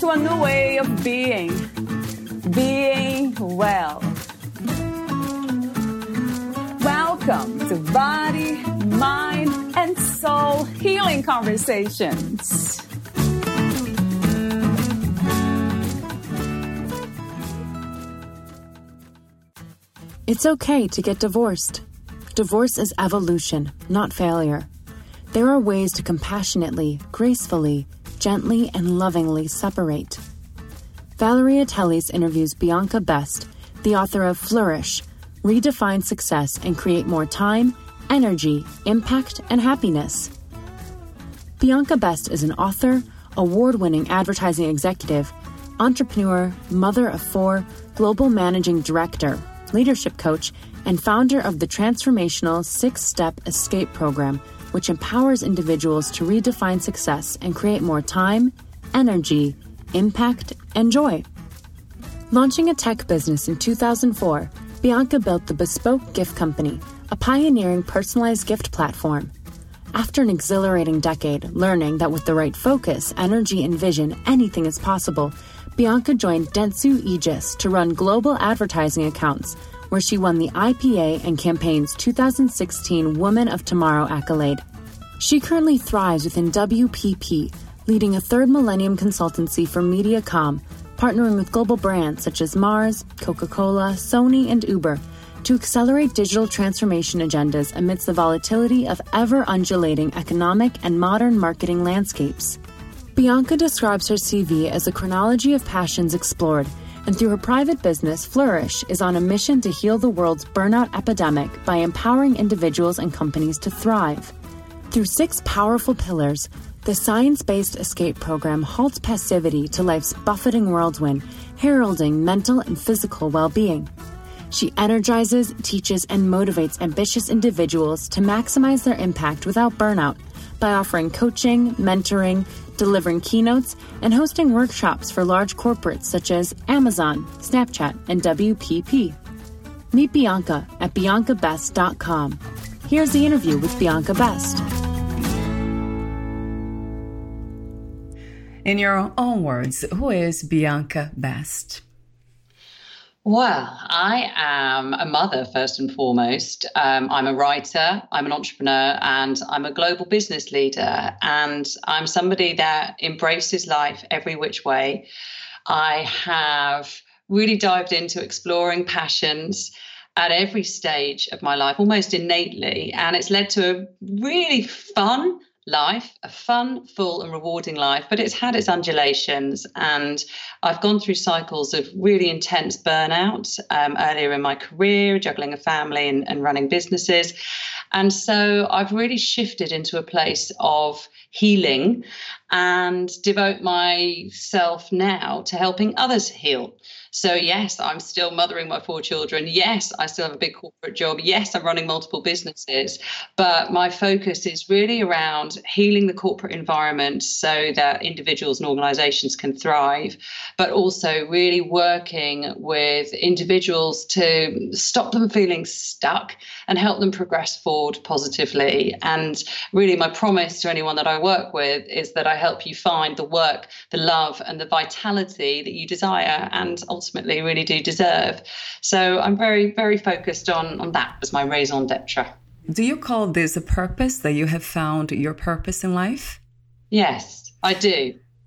to a new way of being. Being well. Welcome to Body, Mind, and Soul Healing Conversations. It's okay to get divorced. Divorce is evolution, not failure. There are ways to compassionately, gracefully, gently, and lovingly separate. Valeria Teles interviews Bianca Best, the author of Flourish Redefine Success and Create More Time, Energy, Impact, and Happiness. Bianca Best is an author, award winning advertising executive, entrepreneur, mother of four, global managing director, leadership coach, and founder of the transformational six step escape program, which empowers individuals to redefine success and create more time, energy, impact, and joy. Launching a tech business in 2004, Bianca built the Bespoke Gift Company, a pioneering personalized gift platform. After an exhilarating decade learning that with the right focus, energy, and vision, anything is possible, Bianca joined Dentsu Aegis to run global advertising accounts, where she won the IPA and Campaign's 2016 Woman of Tomorrow accolade. She currently thrives within WPP, leading a third millennium consultancy for MediaCom, partnering with global brands such as Mars, Coca Cola, Sony, and Uber to accelerate digital transformation agendas amidst the volatility of ever undulating economic and modern marketing landscapes. Bianca describes her CV as a chronology of passions explored, and through her private business, Flourish is on a mission to heal the world's burnout epidemic by empowering individuals and companies to thrive. Through six powerful pillars, the science based escape program halts passivity to life's buffeting whirlwind, heralding mental and physical well being. She energizes, teaches, and motivates ambitious individuals to maximize their impact without burnout by offering coaching, mentoring, delivering keynotes, and hosting workshops for large corporates such as Amazon, Snapchat, and WPP. Meet Bianca at biancabest.com. Here's the interview with Bianca Best. In your own words, who is Bianca Best? Well, I am a mother first and foremost. Um, I'm a writer, I'm an entrepreneur, and I'm a global business leader. And I'm somebody that embraces life every which way. I have really dived into exploring passions at every stage of my life, almost innately. And it's led to a really fun life, a fun, full, and rewarding life, but it's had its undulations. And I've gone through cycles of really intense burnout um, earlier in my career, juggling a family and, and running businesses. And so I've really shifted into a place of healing and devote myself now to helping others heal. So, yes, I'm still mothering my four children. Yes, I still have a big corporate job. Yes, I'm running multiple businesses. But my focus is really around healing the corporate environment so that individuals and organizations can thrive, but also really working with individuals to stop them feeling stuck and help them progress forward positively. And really, my promise to anyone that I work with is that I help you find the work, the love, and the vitality that you desire and ultimately really do deserve. So I'm very, very focused on, on that as my raison d'etre. Do you call this a purpose that you have found your purpose in life? Yes, I do.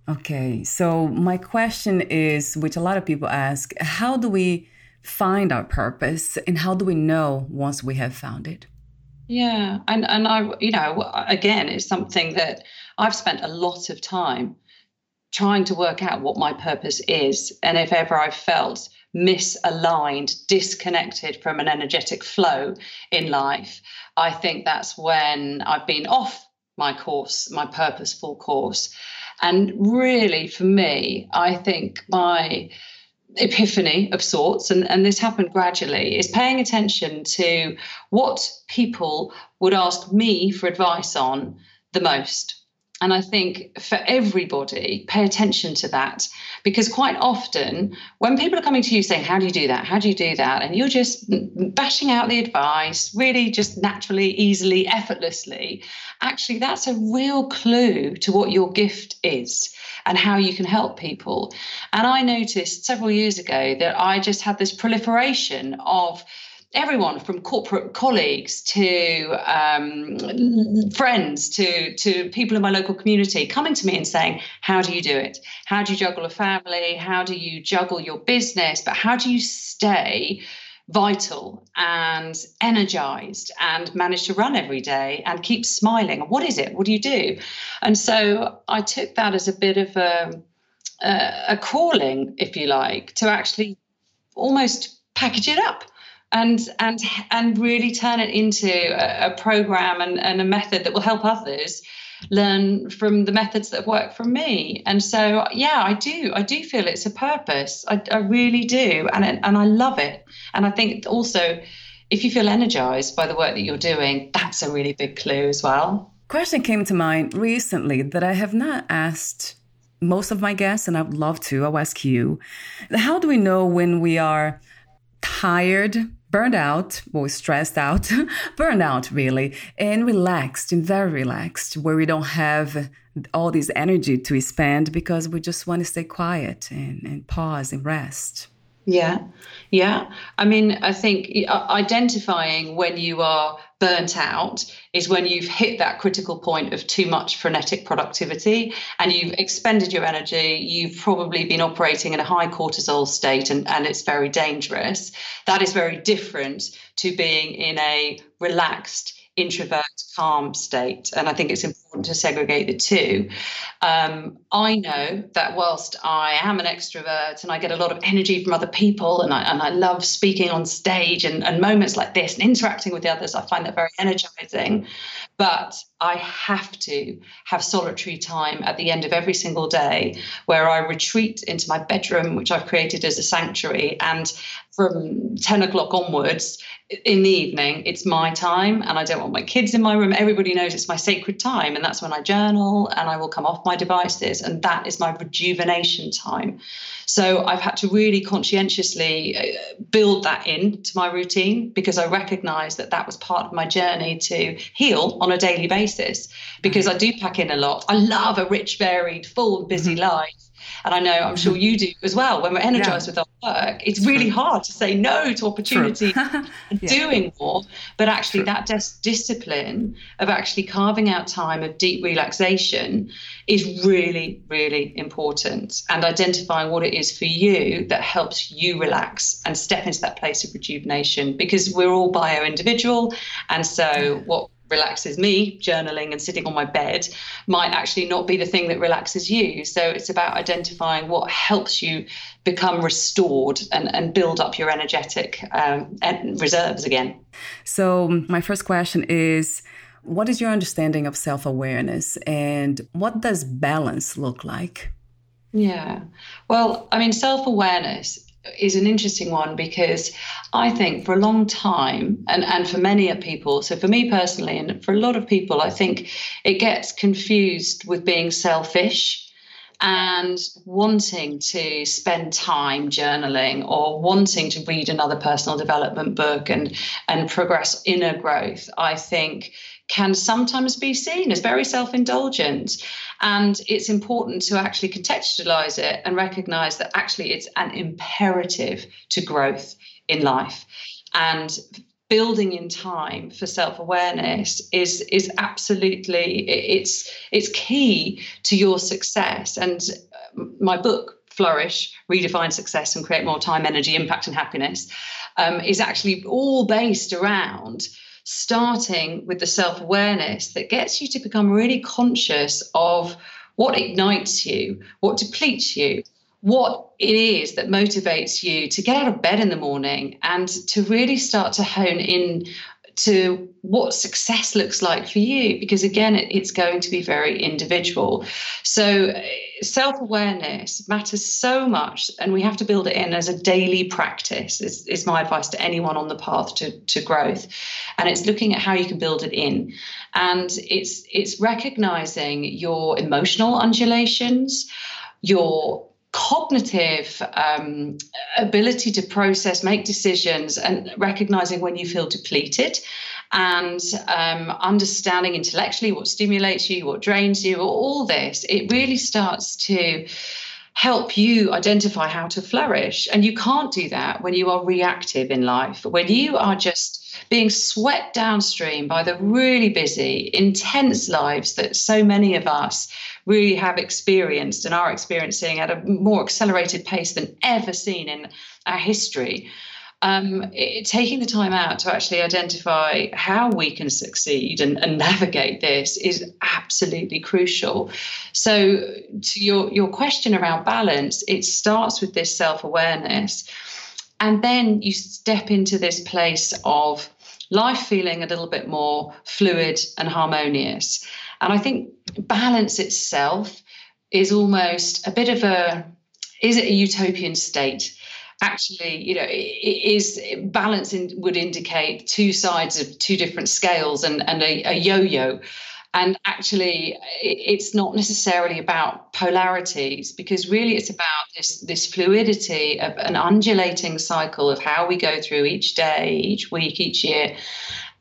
Okay, so my question is, which a lot of people ask, how do we find our purpose and how do we know once we have found it? Yeah, and and I, you know, again, it's something that I've spent a lot of time trying to work out what my purpose is. And if ever I've felt misaligned, disconnected from an energetic flow in life, I think that's when I've been off my course, my purposeful course. And really, for me, I think my epiphany of sorts, and, and this happened gradually, is paying attention to what people would ask me for advice on the most. And I think for everybody, pay attention to that because quite often, when people are coming to you saying, How do you do that? How do you do that? And you're just bashing out the advice, really just naturally, easily, effortlessly, actually, that's a real clue to what your gift is and how you can help people. And I noticed several years ago that I just had this proliferation of everyone from corporate colleagues to um, friends to to people in my local community coming to me and saying how do you do it? How do you juggle a family? How do you juggle your business? But how do you stay vital and energized and manage to run every day and keep smiling. What is it? What do you do? And so i took that as a bit of a a, calling if you like to actually almost package it up and and and really turn it into a, a program and, and a method that will help others learn from the methods that worked for me. And so, yeah, I do. I do feel it's a purpose. I, I really do, and and I love it. And I think also, if you feel energized by the work that you're doing, that's a really big clue as well. Question came to mind recently that I have not asked most of my guests, and I would love to. I'll ask you. How do we know when we are tired burned out or stressed out, burned out really, and relaxed and very relaxed, where we don't have all this energy to spend because we just want to stay quiet and, and pause and rest. Yeah, yeah. I mean, I think uh, identifying when you are burnt out is when you've hit that critical point of too much frenetic productivity and you've expended your energy. You've probably been operating in a high cortisol state and, and it's very dangerous. That is very different to being in a relaxed, introvert, calm state. And I think it's important to segregate the two. Um, I know that whilst I am an extrovert and I get a lot of energy from other people and I, and I love speaking on stage and, and moments like this and interacting with the others, I find that very energizing. But I have to have solitary time at the end of every single day where I retreat into my bedroom, which I've created as a sanctuary. And from 10 o'clock onwards in the evening, it's my time. And I don't want my kids in my room. Everybody knows it's my sacred time. And that's when I journal and I will come off my devices. And that is my rejuvenation time. So I've had to really conscientiously uh, build that into my routine because I recognize that that was part of my journey to heal on a daily basis because I do pack in a lot. I love a rich, varied, full, busy mm-hmm. life. And I know I'm sure you do as well. When we're energized yeah. with our work, it's really hard to say no to opportunity and yeah. doing more. But actually, True. that dis- discipline of actually carving out time of deep relaxation is really, really important. And identifying what it is for you that helps you relax and step into that place of rejuvenation because we're all bio individual. And so, what relaxes me, journaling and sitting on my bed, might actually not be the thing that relaxes you. So it's about identifying what helps you become restored and, and build up your energetic um, reserves again. So, my first question is What is your understanding of self awareness and what does balance look like? Yeah. Well, I mean, self awareness is an interesting one because I think for a long time, and, and for many people, so for me personally, and for a lot of people, I think it gets confused with being selfish and wanting to spend time journaling or wanting to read another personal development book and and progress inner growth. I think can sometimes be seen as very self-indulgent and it's important to actually contextualize it and recognize that actually it's an imperative to growth in life. And building in time for self-awareness is is absolutely it's it's key to your success and uh, my book flourish redefine success and create more time energy impact and happiness um, is actually all based around starting with the self awareness that gets you to become really conscious of what ignites you, what depletes you, what it is that motivates you to get out of bed in the morning and to really start to hone in to what success looks like for you because again it, it's going to be very individual. So self-awareness matters so much and we have to build it in as a daily practice is, is my advice to anyone on the path to, to growth. And it's looking at how you can build it in. And it's it's recognizing your emotional undulations your cognitive um, ability to process, make decisions, and recognizing when you feel depleted and um, understanding intellectually what stimulates you, what drains you, all this, it really starts to help you identify how to flourish. And you can't do that when you are reactive in life, when you are just being swept downstream by the really busy, intense lives that so many of us really have experienced and are experiencing at a more accelerated pace than ever seen in our history. Um, it, taking the time out to actually identify how we can succeed and, and, navigate this is absolutely crucial. So, to your, your question around balance, it starts with this self awareness. And then you step into this place of life feeling a little bit more fluid and harmonious. And I think balance itself is almost a bit of a is it a utopian state? Actually, you know, it is balance in, would indicate two sides of two different scales and, and a, a yo-yo. And actually, it's not necessarily about polarities because really it's about this, this fluidity of an undulating cycle of how we go through each day, each week, each year,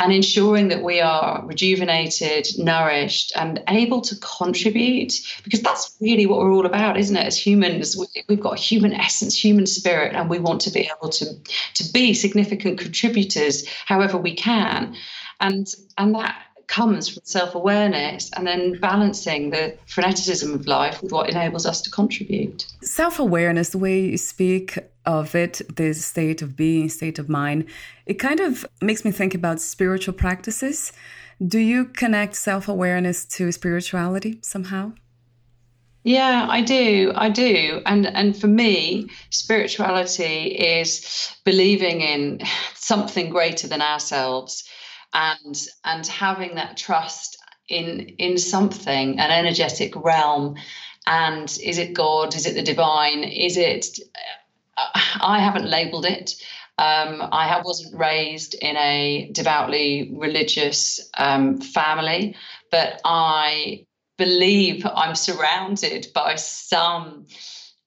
and ensuring that we are rejuvenated, nourished, and able to contribute, because that's really what we're all about, isn't it? As humans, we've got human essence, human spirit, and we want to be able to, to be significant contributors however we can. And, and that comes from self awareness and then balancing the freneticism of life with what enables us to contribute. Self awareness, the way you speak of it, this state of being, state of mind, it kind of makes me think about spiritual practices. Do you connect self awareness to spirituality somehow? Yeah, I do. I do. And and for me, spirituality is believing in something greater than ourselves and and having that trust in in something, an energetic realm. And is it God? Is it the divine? Is it? I haven't labelled it. Um, I wasn't raised in a devoutly religious um, family, but I believe I'm surrounded by some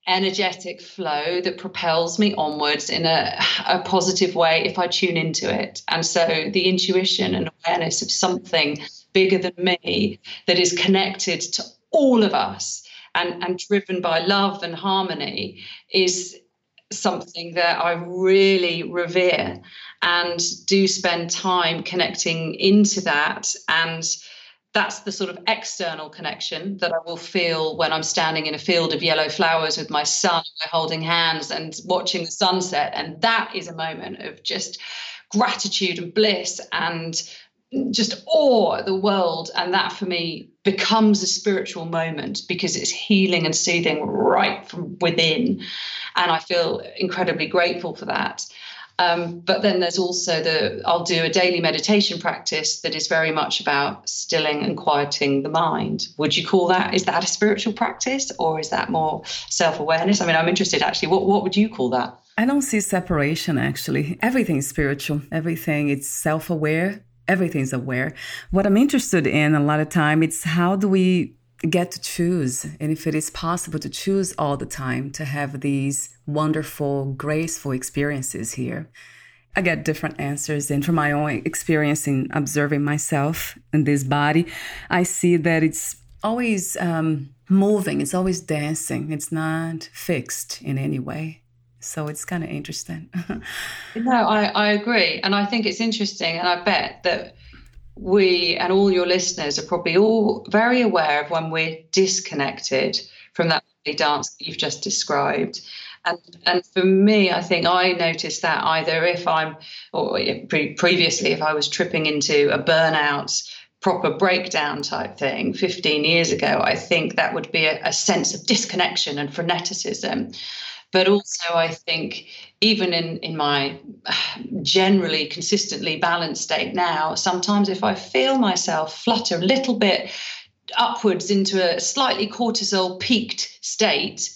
energetic flow that propels me onwards in a, a positive way if I tune into it. And so the intuition and awareness of something bigger than me that is connected to all of us and, and driven by love and harmony is something that I really revere and do spend time connecting into that and that's the sort of external connection that I will feel when I'm standing in a field of yellow flowers with my son, holding hands and watching the sunset. And that is a moment of just gratitude and bliss and just awe at the world. And that for me becomes a spiritual moment because it's healing and soothing right from within. And I feel incredibly grateful for that. Um, but then there's also the I'll do a daily meditation practice that is very much about stilling and quieting the mind. Would you call that is that a spiritual practice or is that more self-awareness? I mean, I'm interested actually. What what would you call that? I don't see separation actually. Everything is spiritual. Everything is self-aware. Everything's aware. What I'm interested in a lot of time it's how do we get to choose and if it is possible to choose all the time to have these wonderful graceful experiences here i get different answers. And from my own experience in observing myself in this body i see that it's always um, moving it's always dancing it's not fixed in any way. So it's kind of interesting. No I, I agree. And i think it's interesting and i bet that we and all your listeners are probably all very aware of when we're disconnected from that dance that you've just described. And, and for me, I think I noticed that either if I'm, or pre- previously, if I was tripping into a burnout, proper breakdown type thing 15 years ago, I think that would be a, a sense of disconnection and freneticism. But also, I think even in, in my generally consistently balanced state now, sometimes if I feel myself flutter a little bit upwards into a slightly cortisol peaked state,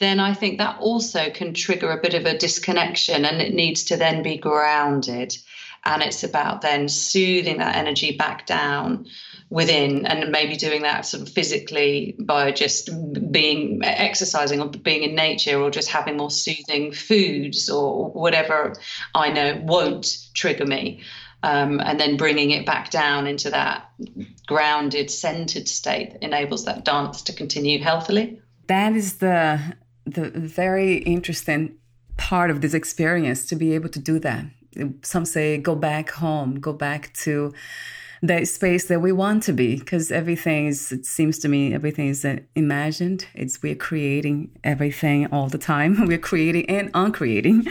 then I think that also can trigger a bit of a disconnection and it needs to then be grounded. And it's about then soothing that energy back down within and maybe doing that sort of physically by just being exercising or being in nature or just having more soothing foods or whatever I know won't trigger me. Um, and then bringing it back down into that grounded, centered state that enables that dance to continue healthily. That is the the very interesting part of this experience to be able to do that. Some say go back home, go back to the space that we want to be because everything is it seems to me everything is imagined. It's we're creating everything all the time. We're creating and uncreating.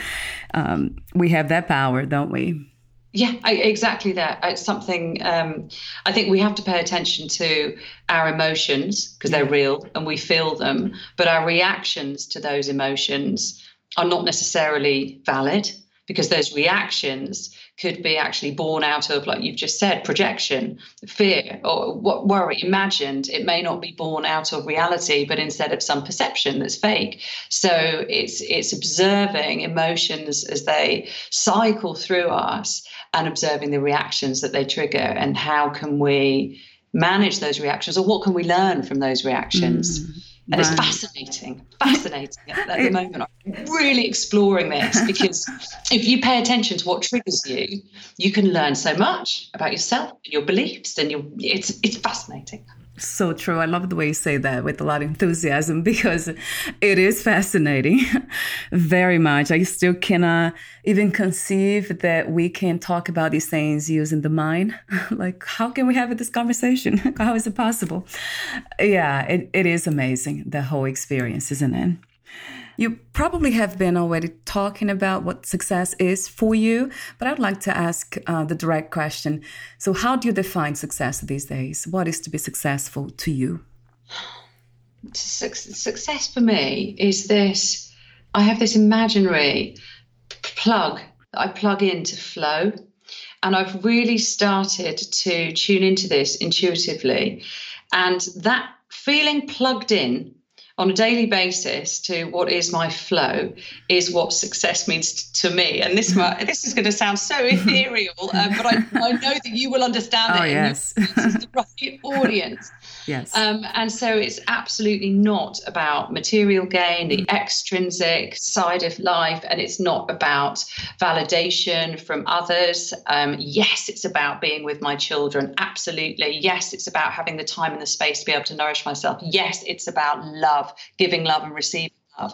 Um, we have that power don't we? Yeah I, exactly that. It's something um, i think we have to pay attention to our emotions because they're real and we feel them. But our reactions to those emotions are not necessarily valid because those reactions could be actually born out of, like you've just said, projection, fear, or what worry, imagined. It may not be born out of reality, but instead of some perception that's fake. So it's it's observing emotions as they cycle through us and observing the reactions that they trigger and how can we manage those reactions or what can we learn from those reactions. Mm and right. it's fascinating, fascinating at, at the moment. I'm really exploring this because if you pay attention to what triggers you, you can learn so much about yourself and your beliefs, and your it's it's fascinating. So true. I love the way you say that with a lot of enthusiasm because it is fascinating very much. I still cannot even conceive that we can talk about these things using the mind. like, how can we have this conversation? how is it possible? Yeah, it, it is amazing, the whole experience, isn't it? You probably have been already talking about what success is for you, but I'd like to ask uh, the direct question. So, how do you define success these days? What is to be successful to you? Success for me is this I have this imaginary plug that I plug into flow. And I've really started to tune into this intuitively. And that feeling plugged in on a daily basis to what is my flow is what success means to me. And this this is going to sound so ethereal, uh, but I, I know that you will understand oh, it. Yes. This is the right audience. Yes. Um, and so it's absolutely not about material gain, the extrinsic side of life, and it's not about validation from others. Um, yes, it's about being with my children. Absolutely. Yes, it's about having the time and the space to be able to nourish myself. Yes, it's about love, giving love and receiving love.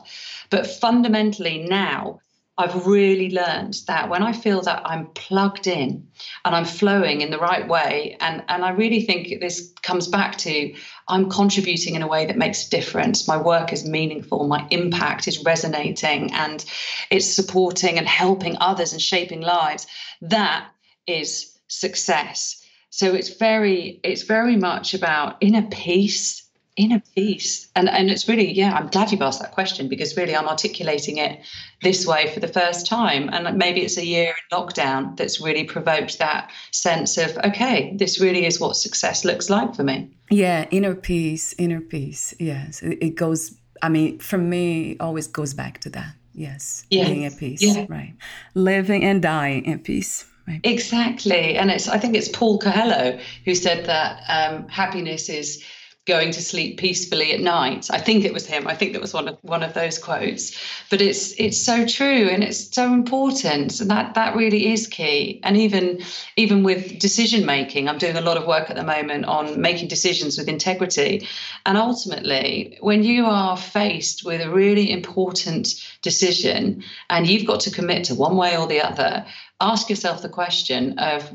But fundamentally now, I've really learned that when I feel that I'm plugged in and I'm flowing in the right way, and, and I really think this comes back to I'm contributing in a way that makes a difference. My work is meaningful, my impact is resonating, and it's supporting and helping others and shaping lives. That is success. So it's very, it's very much about inner peace inner peace and and it's really yeah i'm glad you've asked that question because really i'm articulating it this way for the first time and maybe it's a year in lockdown that's really provoked that sense of okay this really is what success looks like for me yeah inner peace inner peace yes it goes i mean for me always goes back to that yes yeah. being at peace yeah. right living and dying in peace Right. Exactly, and it's. I think it's Paul Coelho who said that um, happiness is going to sleep peacefully at night. I think it was him. I think that was one of one of those quotes. But it's it's so true and it's so important. And that that really is key. And even even with decision making, I'm doing a lot of work at the moment on making decisions with integrity. And ultimately, when you are faced with a really important decision and you've got to commit to one way or the other, ask yourself the question of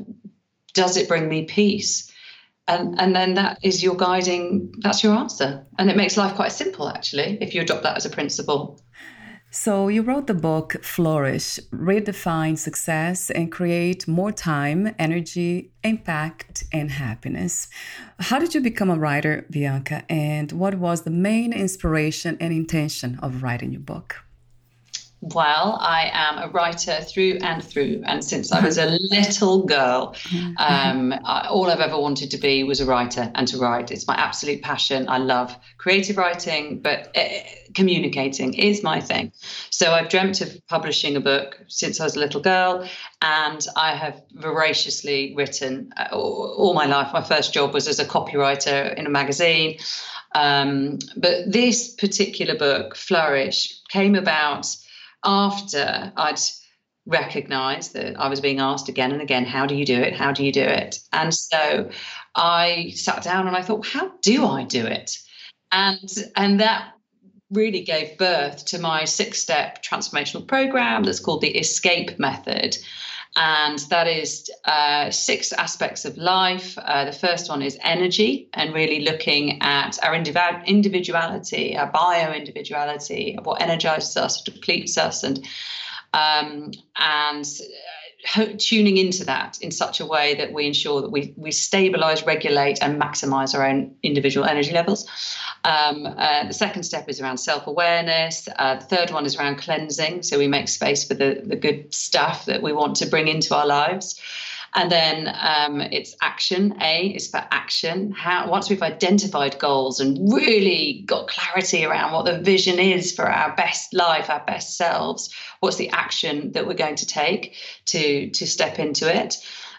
does it bring me peace? And and then that is your guiding that's your answer. And it makes life quite simple actually if you adopt that as a principle. So you wrote the book flourish redefine success and create more time energy impact and happiness. How did you become a writer bianca? And what was the main inspiration and intention of writing your book Well, I am a writer through and through. And since I was a little girl, mm-hmm. um, I, all I've ever wanted to be was a writer and to write. It's my absolute passion. I love creative writing, but uh, communicating is my thing. So I've dreamt of publishing a book since I was a little girl, and I have voraciously written uh, all, all my life. My first job was as a copywriter in a magazine. Um, but this particular book, Flourish, came about after I'd recognized that I was being asked again and again, how do you do it? How do you do it? And so I sat down and I thought, how do I do it? And and that really gave birth to my six-step transformational program that's called the Escape Method. And that is uh, six aspects of life. Uh, the first one is energy, and really looking at our indiv- individuality, our bio individuality, what energizes us, depletes us, and um, and tuning into that in such a way that we ensure that we, we stabilize, regulate, and maximize our own individual energy levels. Um, uh, the second step is around self awareness. Uh, the third one is around cleansing. So we make space for the, the good stuff that we want to bring into our lives. And then um, it's action. A is for action. How once we've identified goals and really got clarity around what the vision is for our best life, our best selves, what's the action that we're going to take to to step into it.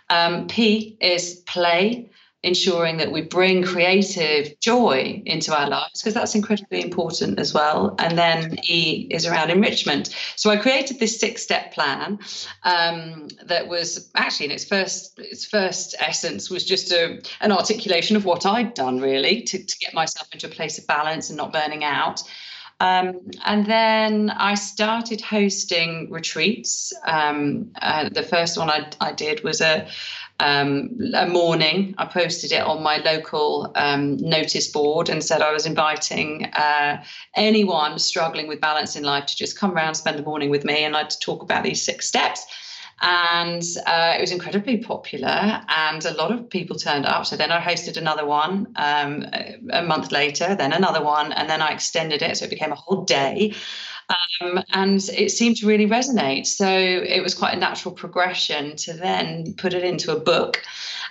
Um, P is play ensuring that we bring creative joy into our lives because that's incredibly important as well. And then e is around enrichment. So i created this six step plan um, that was actually in its first its first essence was just a, an articulation of what i'd done really to, to get myself into a place of balance and not burning out. Um, and then I started hosting retreats. Um, uh, the first one I, I did was a, um, a morning. I posted it on my local um, notice board and said I was inviting uh, anyone struggling with balance in life to just come around, spend a morning with me, and I'd talk about these six steps. And uh, it was incredibly popular, and a lot of people turned up. So then I hosted another one um, a month later, then another one, and then I extended it. So it became a whole day. Um, and it seemed to really resonate. So it was quite a natural progression to then put it into a book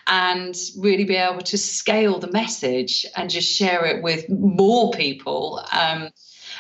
and really be able to scale the message and just share it with more people. Um,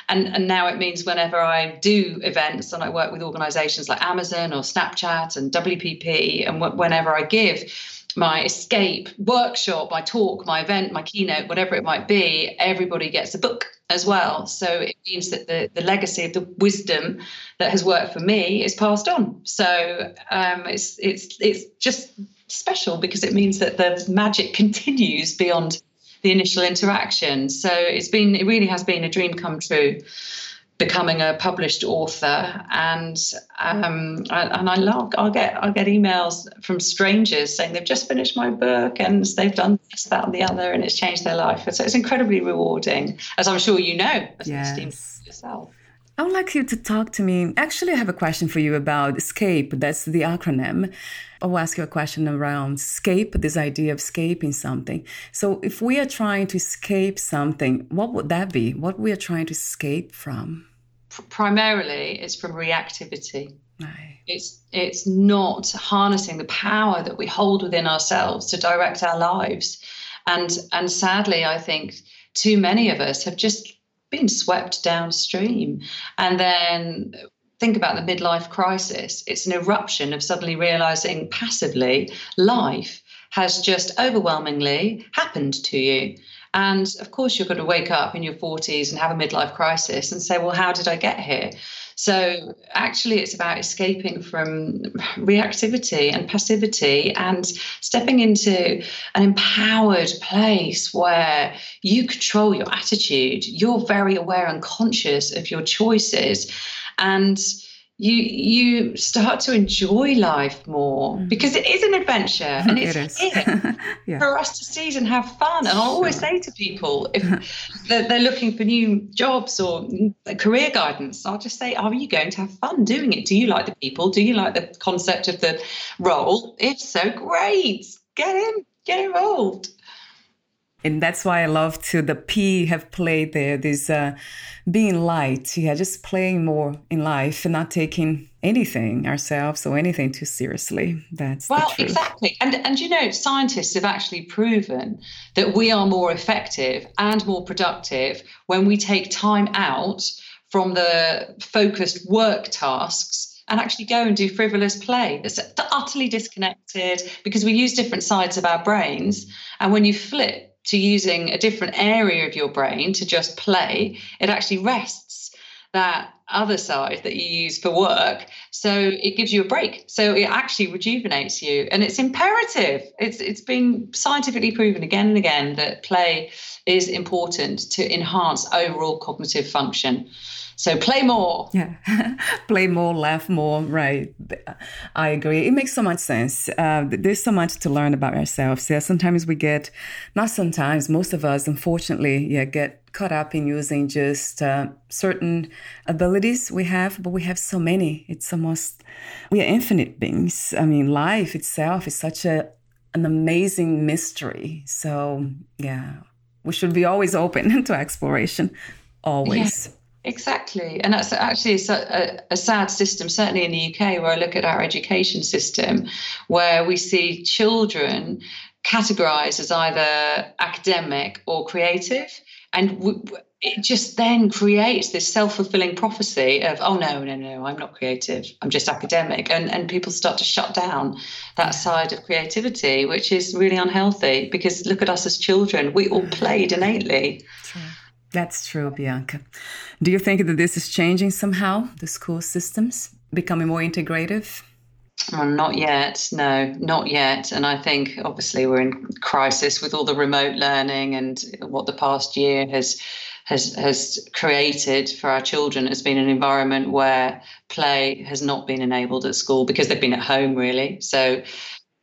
and, and now it means whenever I do events and I work with organizations like Amazon or Snapchat and WPP, and w- whenever I give, my escape workshop, my talk, my event, my keynote, whatever it might be, everybody gets a book as well. So it means that the, the legacy of the wisdom that has worked for me is passed on. So um, it's it's it's just special because it means that the magic continues beyond the initial interaction. So it's been it really has been a dream come true becoming a published author. And um, and I love I'll get I'll get emails from strangers saying they've just finished my book and they've done this that and the other and it's changed their life. So it's incredibly rewarding as I'm sure you know as yes. yourself I would like you to talk to me. Actually, I have a question for you about escape. That's the acronym. I'll ask you a question around escape, this idea of escaping something. So, if we are trying to escape something, what would that be? What we are trying to escape from? primarily it's from reactivity. Right. It's it's not harnessing the power that we hold within ourselves to direct our lives. And and sadly, I think too many of us have just been swept downstream. And then think about the midlife crisis. It's an eruption of suddenly realizing passively life has just overwhelmingly happened to you. And of course, you're going to wake up in your 40s and have a midlife crisis and say, well, how did I get here? So, actually, it's about escaping from reactivity and passivity and stepping into an empowered place where you control your attitude. You're very aware and conscious of your choices. And you you start to enjoy life more mm. because it is an adventure and it's it here yeah. for us to seize and have fun. And I always say to people if they're, they're, looking for new jobs or career guidance, I'll just say, "Are you going to have fun doing it? Do you like the people? Do you like the concept of the role? If so, great, get in, get involved." And that's why I love to the P have played there. This uh, being light, yeah, just playing more in life and not taking anything ourselves or anything too seriously. That's well, exactly. And and you know, scientists have actually proven that we are more effective and more productive when we take time out from the focused work tasks and actually go and do frivolous play that's utterly disconnected because we use different sides of our brains. And when you flip to using a different area of your brain to just play, it actually rests that other side that you use for work. So it gives you a break. So it actually rejuvenates you. And it's imperative. It's it's been scientifically proven again and again that play is important to enhance overall cognitive function. So play more. Yeah, play more, laugh more. Right. I agree. It makes so much sense. Uh, there's so much to learn about ourselves. Yeah. Sometimes we get, not sometimes, most of us, unfortunately, yeah, get caught up in using just uh, certain abilities we have, but we have so many. It's almost we are infinite beings. I mean, life itself is such a an amazing mystery. So yeah, we should be always open to exploration. Always. Yeah. Exactly. And that's actually a, a, sad system, certainly in the UK, where I look at our education system, where we see children categorized as either academic or creative. And we, it just then creates this self-fulfilling prophecy of oh no no no i'm not creative. I'm just academic. And and people start to shut down that side of creativity which is really unhealthy because look at us as children. We all played innately that's true, Bianca. Do you think that this is changing somehow, the school systems becoming more integrative? Well, not yet. No, not yet. And I think obviously we're in crisis with all the remote learning and what the past year has has has created for our children has been an environment where play has not been enabled at school because they've been at home really. So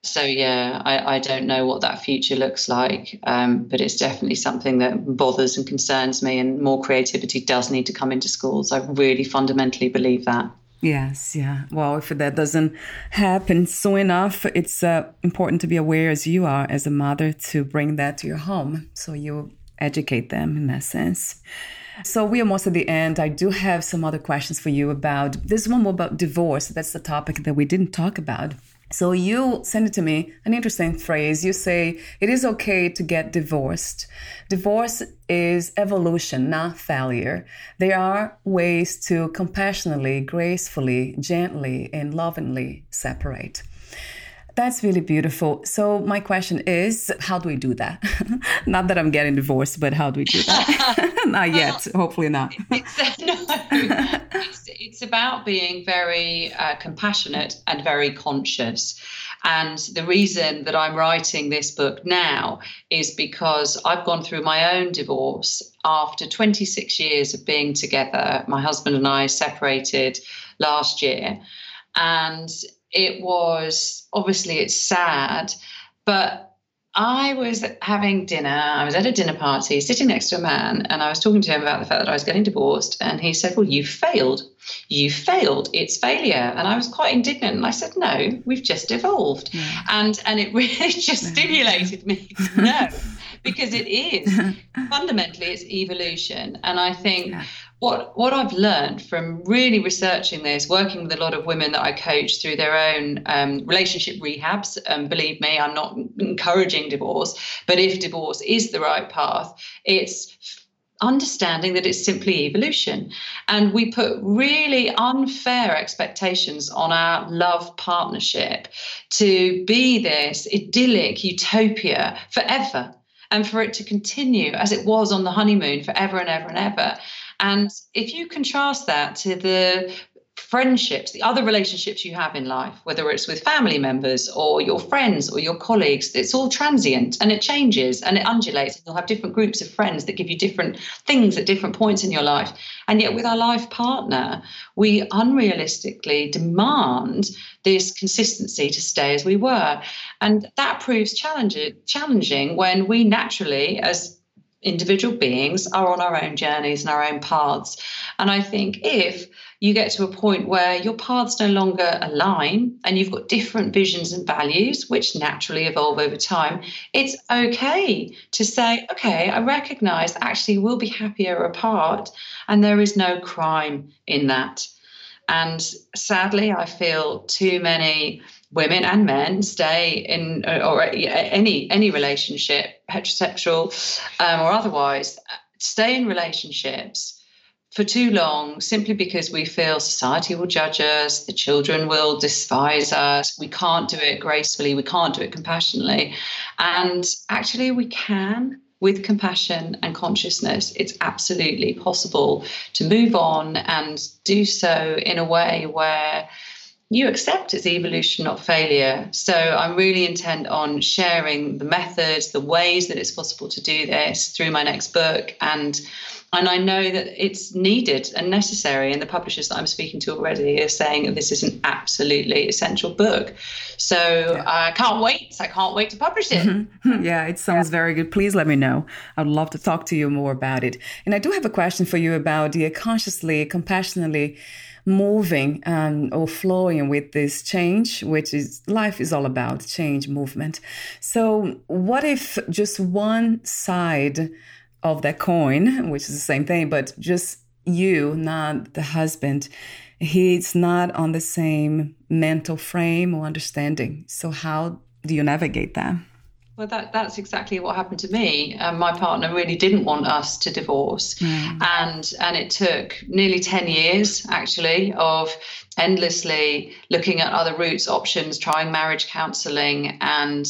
so yeah, I, I don't know what that future looks like, um, but it's definitely something that bothers and concerns me. And more creativity does need to come into schools. I really fundamentally believe that. Yes, yeah. Well, if that doesn't happen soon enough, it's uh, important to be aware, as you are, as a mother, to bring that to your home, so you educate them in that sense. So we are almost at the end. I do have some other questions for you about this one more about divorce. That's the topic that we didn't talk about. So you send it to me, an interesting phrase. You say it is okay to get divorced. Divorce is evolution, not failure. There are ways to compassionately, gracefully, gently, and lovingly separate. That's really beautiful. So my question is, how do we do that? not that I'm getting divorced, but how do we do that? not yet. Hopefully not. It's, no, it's, it's, about being very uh, compassionate and very conscious. And the reason that I'm writing this book now is because I've gone through my own divorce after 26 years of being together. My husband and I separated last year. And it was obviously it's sad, but I was having dinner. I was at a dinner party sitting next to a man, and I was talking to him about the fact that I was getting divorced. And he said, Well, you failed. You failed. It's failure. And I was quite indignant. And I said, No, we've just evolved. Yeah. And and it really just stimulated me know because it is fundamentally it's evolution. And I think yeah what what I've learned from really researching this, working with a lot of women that I coach through their own um, relationship rehabs. Um, believe me, I'm not encouraging divorce, but if divorce is the right path, it's understanding that it's simply evolution. And we put really unfair expectations on our love partnership to be this idyllic utopia forever and for it to continue as it was on the honeymoon forever and ever and ever. And if you contrast that to the friendships, the other relationships you have in life, whether it's with family members or your friends or your colleagues, it's all transient and it changes and it undulates. You'll have different groups of friends that give you different things at different points in your life. And yet, with our life partner, we unrealistically demand this consistency to stay as we were. And that proves challenging, challenging when we naturally, as individual beings are on our own journeys and our own paths. And I think if you get to a point where your paths no longer align and you've got different visions and values, which naturally evolve over time, it's okay to say, okay, I recognize actually we'll be happier apart, and there is no crime in that. And sadly, I feel too many women and men stay in or any any relationship, heterosexual um, or otherwise, stay in relationships for too long simply because we feel society will judge us, the children will despise us, we can't do it gracefully, we can't do it compassionately. And actually, we can with compassion and consciousness, it's absolutely possible to move on and do so in a way where you accept it's evolution, not failure. So I'm really intent on sharing the methods, the ways that it's possible to do this through my next book. And and I know that it's needed and necessary. And the publishers that I'm speaking to already are saying that this is an absolutely essential book. So yeah. I can't wait. I can't wait to publish it. Mm-hmm. Mm-hmm. yeah, it sounds yeah. very good. Please let me know. I'd love to talk to you more about it. And I do have a question for you about the consciously, compassionately moving um, or flowing with this change, which is life is all about change, movement. So, what if just one side of that coin, which is the same thing, but just you, not the husband, he's not on the same mental frame or understanding. So, how do you navigate that? Well, that, that's exactly what happened to me. Um, my partner really didn't want us to divorce, mm. and and it took nearly ten years actually of endlessly looking at other routes, options, trying marriage counselling, and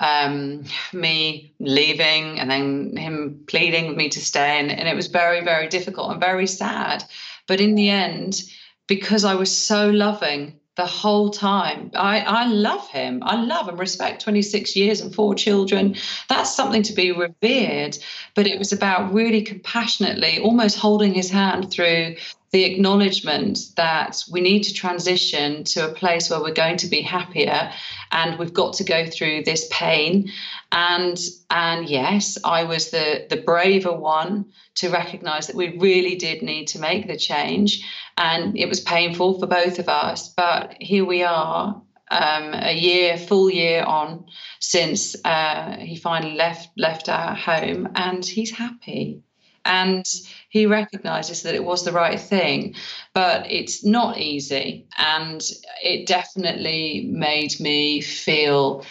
um, me leaving and then him pleading with me to stay. And, and it was very, very difficult and very sad. But in the end, because I was so loving the whole time. I, I love him. I love and respect 26 years and four children. That's something to be revered. But it was about really compassionately, almost holding his hand through the acknowledgement that we need to transition to a place where we're going to be happier and we've got to go through this pain. And and yes i was the the braver one to recognize that we really did need to make the change. And it was painful for both of us but here we are um, a year full year on since uh, he finally left left our home and he's happy and he recognizes that it was the right thing but it's not easy. And it definitely made me feel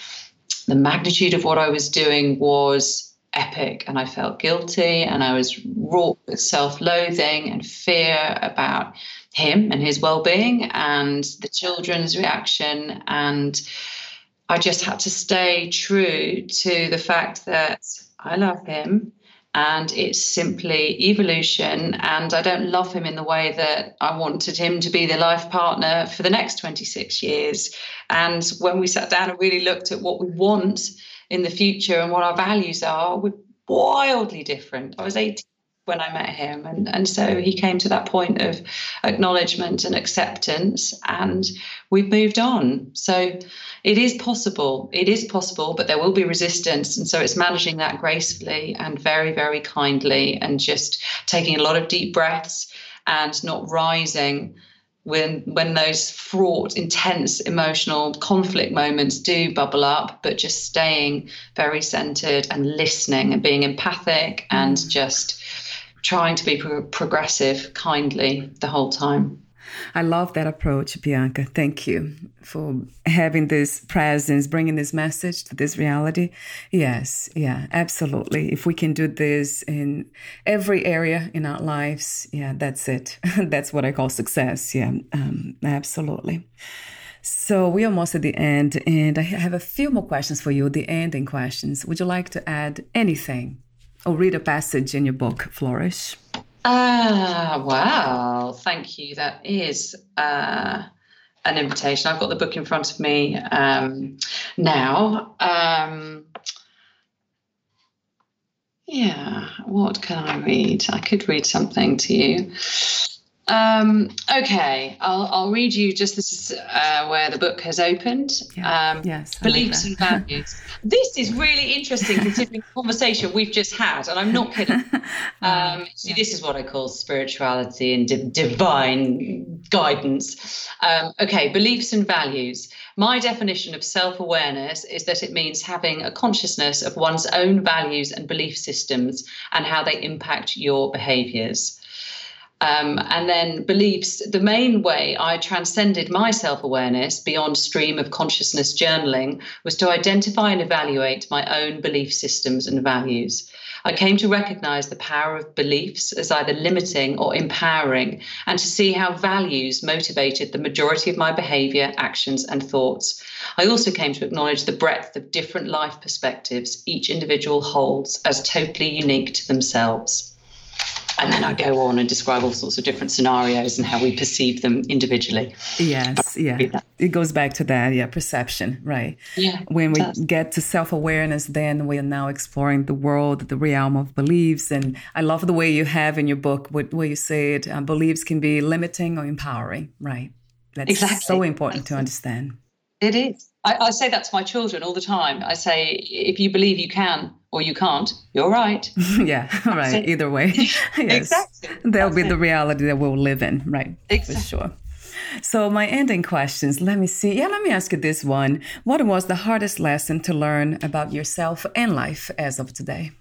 the magnitude of what i was doing was epic. And i felt guilty and i was wrought with self-loathing and fear about him and his well-being and the children's reaction. And i just had to stay true to the fact that i love him and it's simply evolution. And I don't love him in the way that I wanted him to be the life partner for the next 26 years. And when we sat down and really looked at what we want in the future and what our values are, we're wildly different. I was 18 when I met him. And, and so he came to that point of acknowledgement and acceptance, and we've moved on. So it is possible. It is possible, but there will be resistance. And so it's managing that gracefully and very, very kindly, and just taking a lot of deep breaths and not rising when when those fraught intense emotional conflict moments do bubble up but just staying very centered and listening and being empathic and mm. just trying to be pro- progressive kindly the whole time. I love that approach, Bianca. Thank you for having this presence, bringing this message to this reality. Yes, yeah, absolutely. If we can do this in every area in our lives, yeah, that's it. that's what I call success. Yeah, um, absolutely. So we're almost at the end, and I have a few more questions for you, the ending questions. Would you like to add anything or read a passage in your book, Flourish? Ah, wow. Thank you. That is uh, an invitation. I've got the book in front of me um, now. Um, yeah, what can I read? I could read something to you. Um, okay, I'll, I'll read you just this is uh, where the book has opened. Yeah. Um, yes. Beliefs like and values. this is really interesting considering the conversation we've just had, and I'm not kidding. Um, see, this is what I call spirituality and di- divine guidance. Um, okay, beliefs and values. My definition of self awareness is that it means having a consciousness of one's own values and belief systems and how they impact your behaviors. Um, and then beliefs, the main way I transcended my self awareness beyond stream of consciousness journaling was to identify and evaluate my own belief systems and values. I came to recognize the power of beliefs as either limiting or empowering, and to see how values motivated the majority of my behavior, actions, and thoughts. I also came to acknowledge the breadth of different life perspectives each individual holds as totally unique to themselves. And then I go on and describe all sorts of different scenarios and how we perceive them individually. Yes, yeah. It goes back to that, yeah, perception, right? Yeah. When we get to self awareness, then we are now exploring the world, the realm of beliefs. And I love the way you have in your book, where you say it, uh, beliefs can be limiting or empowering, right? That's exactly. so important to understand. It is. I, I, say that to my children all the time. I say, if you believe you can or you can't, you're right. yeah, right. Either way. yes. Exactly. That'll That's be it. the reality that we'll live in, right? Exactly. For sure. So, my ending questions let me see. Yeah, let me ask you this one. What was the hardest lesson to learn about yourself and life as of today?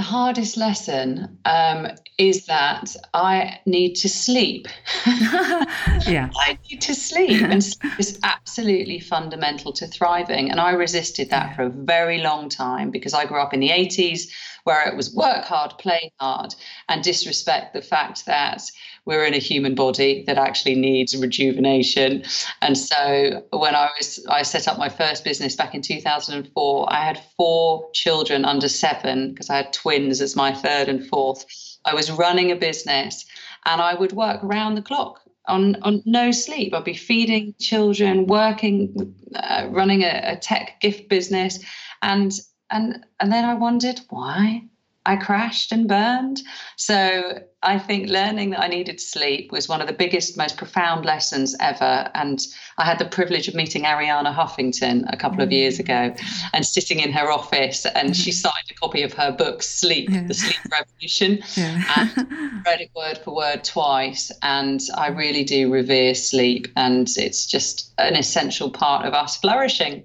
The hardest lesson um, is that I need to sleep. yeah. I need to sleep. And sleep is absolutely fundamental to thriving. And I resisted that for a very long time because I grew up in the 80s where it was work hard, play hard, and disrespect the fact that we're in a human body that actually needs rejuvenation. And so when I was I set up my first business back in 2004, I had four children under 7 because I had twins as my third and fourth. I was running a business and I would work around the clock on, on no sleep. I'd be feeding children, working, uh, running a, a tech gift business, and and and then I wondered why I crashed and burned. So I think learning that I needed sleep was one of the biggest, most profound lessons ever. And I had the privilege of meeting Arianna Huffington a couple of years ago and sitting in her office. And she mm-hmm. signed a copy of her book, Sleep, yeah. The Sleep Revolution, yeah. and read it word for word twice. And I really do revere sleep. And it's just an essential part of us flourishing.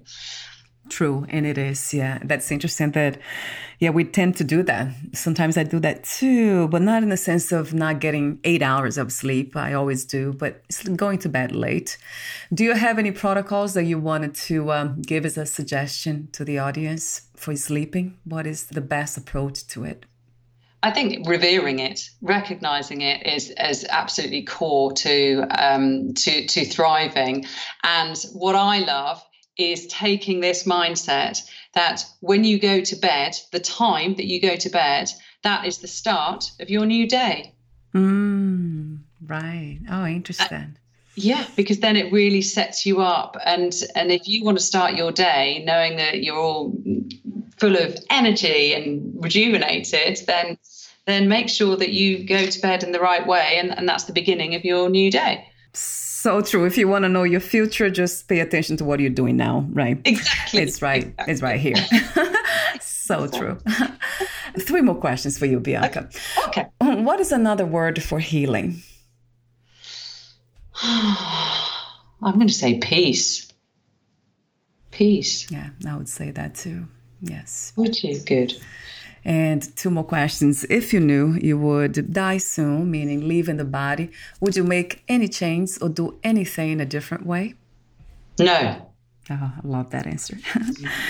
True. And it is. Yeah. That's interesting that yeah, we tend to do that. Sometimes I do that too, but not in the sense of not getting eight hours of sleep. I always do, but going to bed late. Do you have any protocols that you wanted to um, give as a suggestion to the audience for sleeping? What is the best approach to it? I think revering it, recognizing it is as absolutely core to um, to to thriving. And what I love is taking this mindset that when you go to bed, the time that you go to bed, that is the start of your new day. Mm, right. Oh, interesting. Uh, yeah, because then it really sets you up. And and if you want to start your day knowing that you're all full of energy and rejuvenated, then then make sure that you go to bed in the right way and, and that's the beginning of your new day so true. If you want to know your future, just pay attention to what you're doing now, right? Exactly. It's right. Exactly. It's right here. so true. Three more questions for you, Bianca. Okay. Um, what is another word for healing? I'm going to say peace. Peace. Yeah, I would say that too. Yes. Which is good. And two more questions. If you knew you would die soon, meaning leaving the body, would you make any change or do anything in a different way? No. Oh, I love that answer.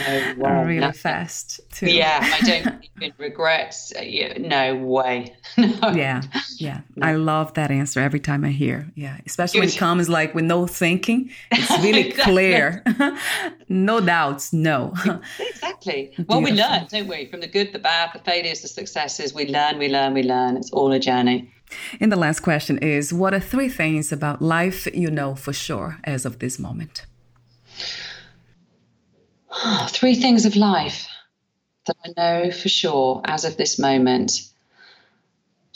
No way. really no. fast, too. Yeah, I don't even regret. Uh, no way. no. Yeah, yeah. No. I love that answer every time I hear. Yeah, especially when it comes like with no thinking. It's really clear. no doubts, no. exactly. Well, we learn, don't we? From the good, the bad, the failures, the successes. We learn, we learn, we learn. It's all a journey. And the last question is What are three things about life you know for sure as of this moment? Three things of life that I know for sure as of this moment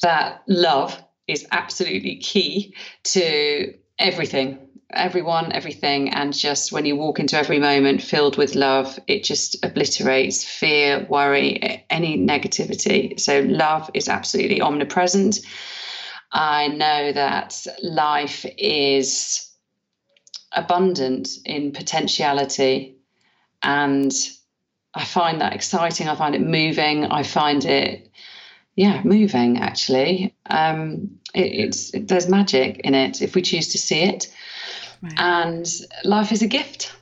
that love is absolutely key to everything everyone, everything, and just when you walk into every moment filled with love, it just obliterates fear, worry, any negativity. So, love is absolutely omnipresent. I know that life is abundant in potentiality, and I find that exciting. I find it moving. I find it, yeah, moving actually. Um, it, it's it, there's magic in it if we choose to see it. Right. And life is a gift.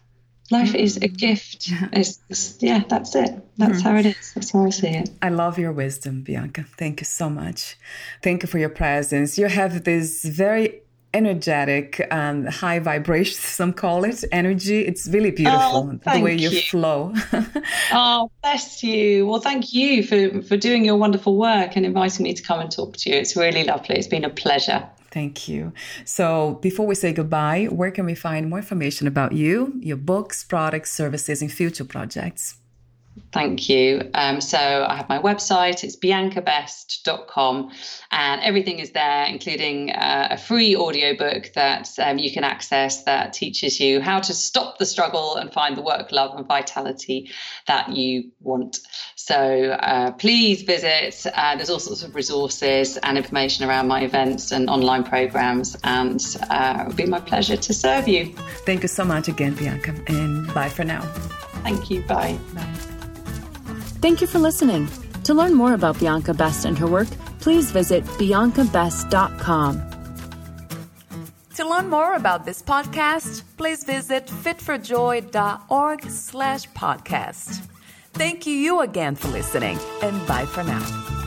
Life mm. is a mm. gift. Yeah. It's, it's, yeah, that's it. That's mm. how it is. That's how I see it. I love your wisdom, Bianca. Thank you so much. Thank you for your presence. You have this very energetic and um, high vibration some call it energy it's really beautiful oh, the way you, you. flow oh bless you well thank you for for doing your wonderful work and inviting me to come and talk to you it's really lovely it's been a pleasure Thank you. So, before we say goodbye, where can we find more information about you, your books, products, services, and future projects? Thank you. Um, so I have my website, it's biancabest.com, and everything is there, including uh, a free audiobook that um, you can access that teaches you how to stop the struggle and find the work, love, and vitality that you want. So uh, please visit. Uh, there's all sorts of resources and information around my events and online programs, and uh, it would be my pleasure to serve you. Thank you so much again, Bianca, and bye for now. Thank you. Bye. Bye. Thank you for listening. To learn more about Bianca Best and her work, please visit biancabest.com. To learn more about this podcast, please visit fitforjoy.org slash podcast. Thank you again for listening, and bye for now.